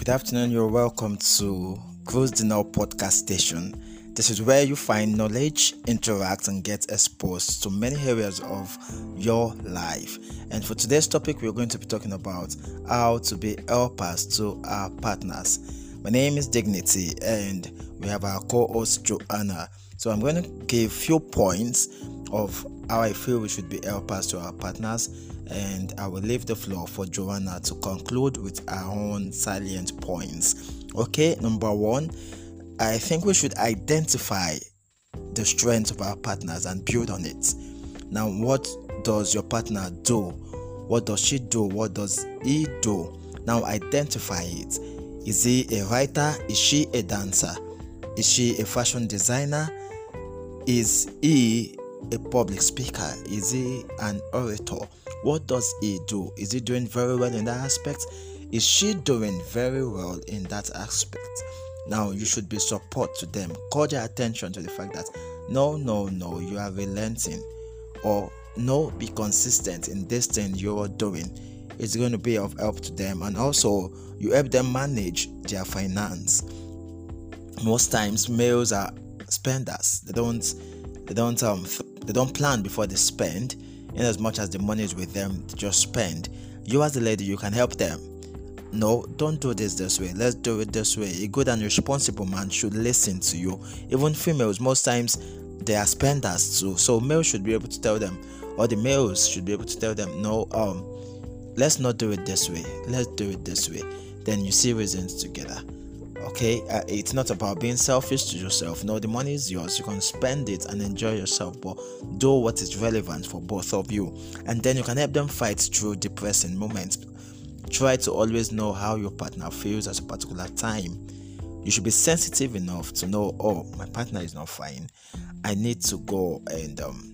Good afternoon. You're welcome to Cruise the Now podcast station. This is where you find knowledge, interact, and get exposed to many areas of your life. And for today's topic, we're going to be talking about how to be helpers to our partners. My name is Dignity, and we have our co-host Joanna. So I'm going to give few points of how I feel we should be helpers to our partners and I will leave the floor for Joanna to conclude with her own salient points. Okay, number one, I think we should identify the strengths of our partners and build on it. Now, what does your partner do? What does she do? What does he do? Now, identify it. Is he a writer? Is she a dancer? Is she a fashion designer? Is he a public speaker? Is he an orator? What does he do? Is he doing very well in that aspect? Is she doing very well in that aspect? Now you should be support to them. Call their attention to the fact that no, no, no, you are relenting, or no, be consistent in this thing you're doing. It's going to be of help to them, and also you help them manage their finance. Most times, males are spenders. They don't, they don't, um, they don't plan before they spend in as much as the money is with them to just spend. You as a lady, you can help them. No, don't do this this way. Let's do it this way. A good and responsible man should listen to you. Even females, most times they are spenders too. So males should be able to tell them, or the males should be able to tell them, no, um, let's not do it this way. Let's do it this way. Then you see reasons together okay? Uh, it's not about being selfish to yourself. No the money is yours. You can spend it and enjoy yourself but do what is relevant for both of you. And then you can help them fight through depressing moments. Try to always know how your partner feels at a particular time. You should be sensitive enough to know oh my partner is not fine. I need to go and um,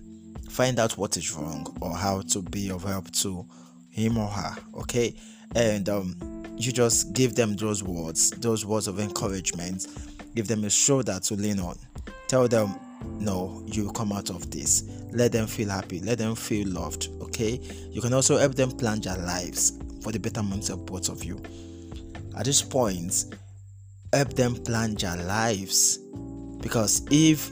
find out what is wrong or how to be of help to him or her okay and um, you just give them those words, those words of encouragement, give them a shoulder to lean on. Tell them, no, you come out of this. Let them feel happy, let them feel loved. Okay, you can also help them plan their lives for the betterment of both of you. At this point, help them plan their lives because if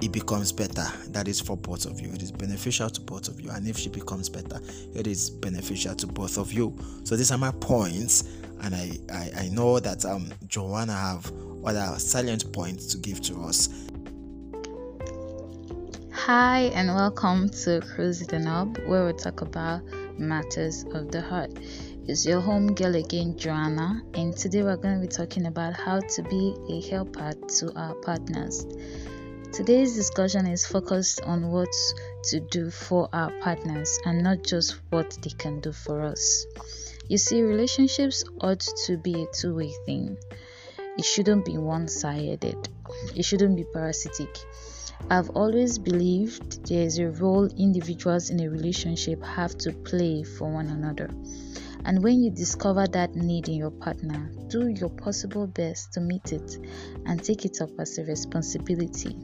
it becomes better. That is for both of you. It is beneficial to both of you. And if she becomes better, it is beneficial to both of you. So these are my points, and I I, I know that um Joanna have other salient points to give to us. Hi and welcome to Cruise the Knob, where we talk about matters of the heart. It's your home girl again, Joanna, and today we're going to be talking about how to be a helper to our partners. Today's discussion is focused on what to do for our partners and not just what they can do for us. You see, relationships ought to be a two way thing, it shouldn't be one sided, it shouldn't be parasitic. I've always believed there is a role individuals in a relationship have to play for one another. And when you discover that need in your partner, do your possible best to meet it and take it up as a responsibility.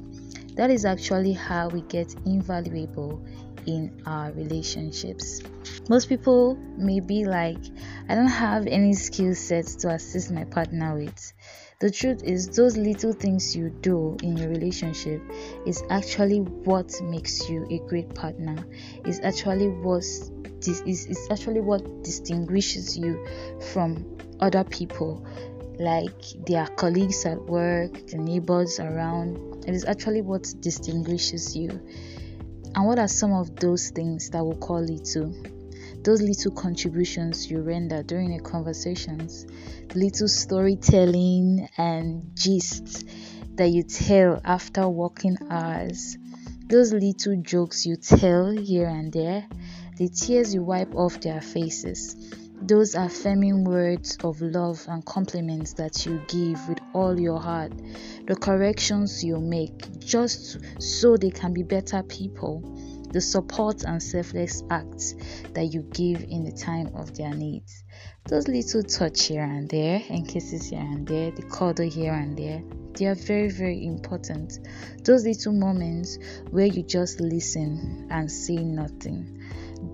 That is actually how we get invaluable in our relationships. Most people may be like, I don't have any skill sets to assist my partner with. The truth is, those little things you do in your relationship is actually what makes you a great partner. Is actually what is, is actually what distinguishes you from other people like their colleagues at work, the neighbors around. It is actually what distinguishes you. And what are some of those things that will call you to? Those little contributions you render during the conversations, little storytelling and gists that you tell after working hours, those little jokes you tell here and there, the tears you wipe off their faces those affirming words of love and compliments that you give with all your heart, the corrections you make just so they can be better people, the support and selfless acts that you give in the time of their needs. Those little touch here and there, and kisses here and there, the cuddle here and there, they are very, very important. Those little moments where you just listen and say nothing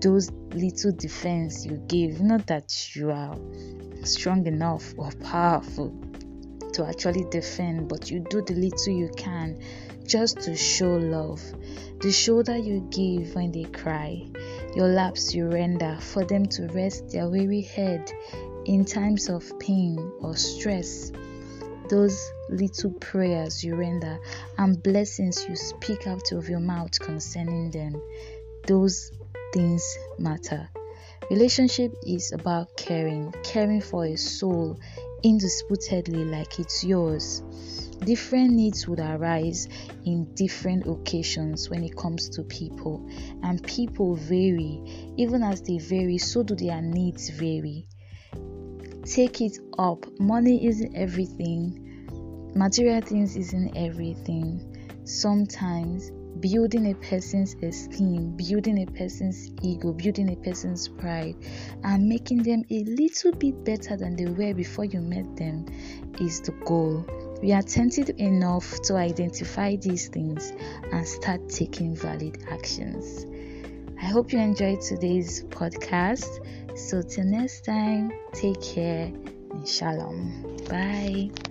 those little defense you give, not that you are strong enough or powerful to actually defend, but you do the little you can just to show love. The shoulder you give when they cry, your laps you render for them to rest their weary head in times of pain or stress. Those little prayers you render and blessings you speak out of your mouth concerning them, those things matter. Relationship is about caring, caring for a soul indisputably like it's yours. Different needs would arise in different occasions when it comes to people, and people vary. Even as they vary, so do their needs vary. Take it up. Money isn't everything, material things isn't everything. Sometimes building a person's esteem, building a person's ego, building a person's pride, and making them a little bit better than they were before you met them is the goal. We are attentive enough to identify these things and start taking valid actions. I hope you enjoyed today's podcast. So, till next time, take care and shalom. Bye.